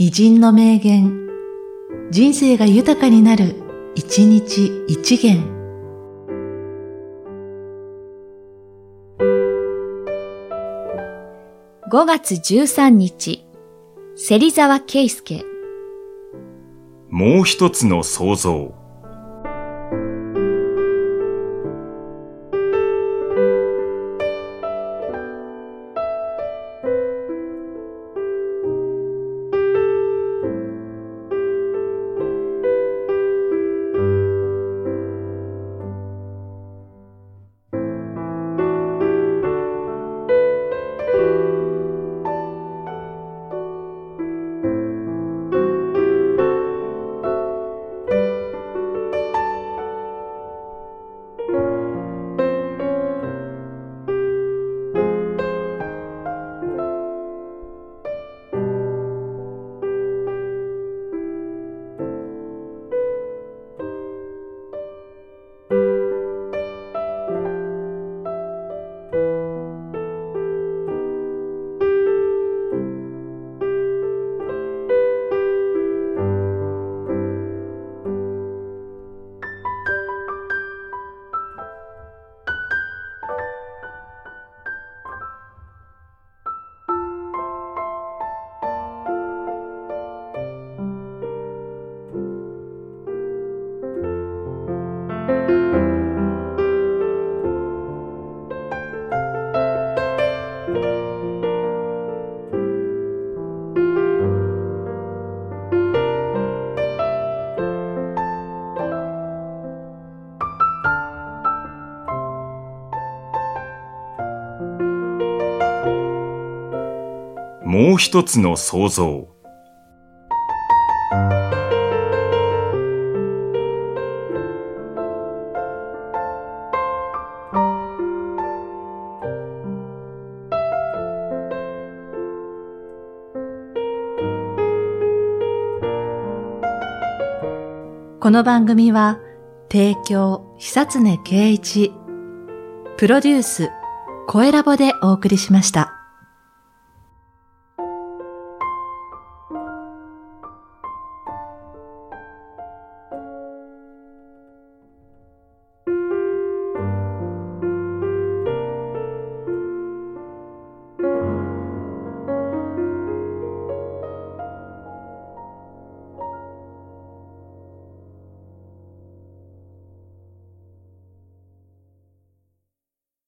偉人の名言、人生が豊かになる、一日一元。5月13日、芹沢圭介。もう一つの想像。もう一つの創造。この番組は、提供、久常圭一、プロデュース、声ラボでお送りしました。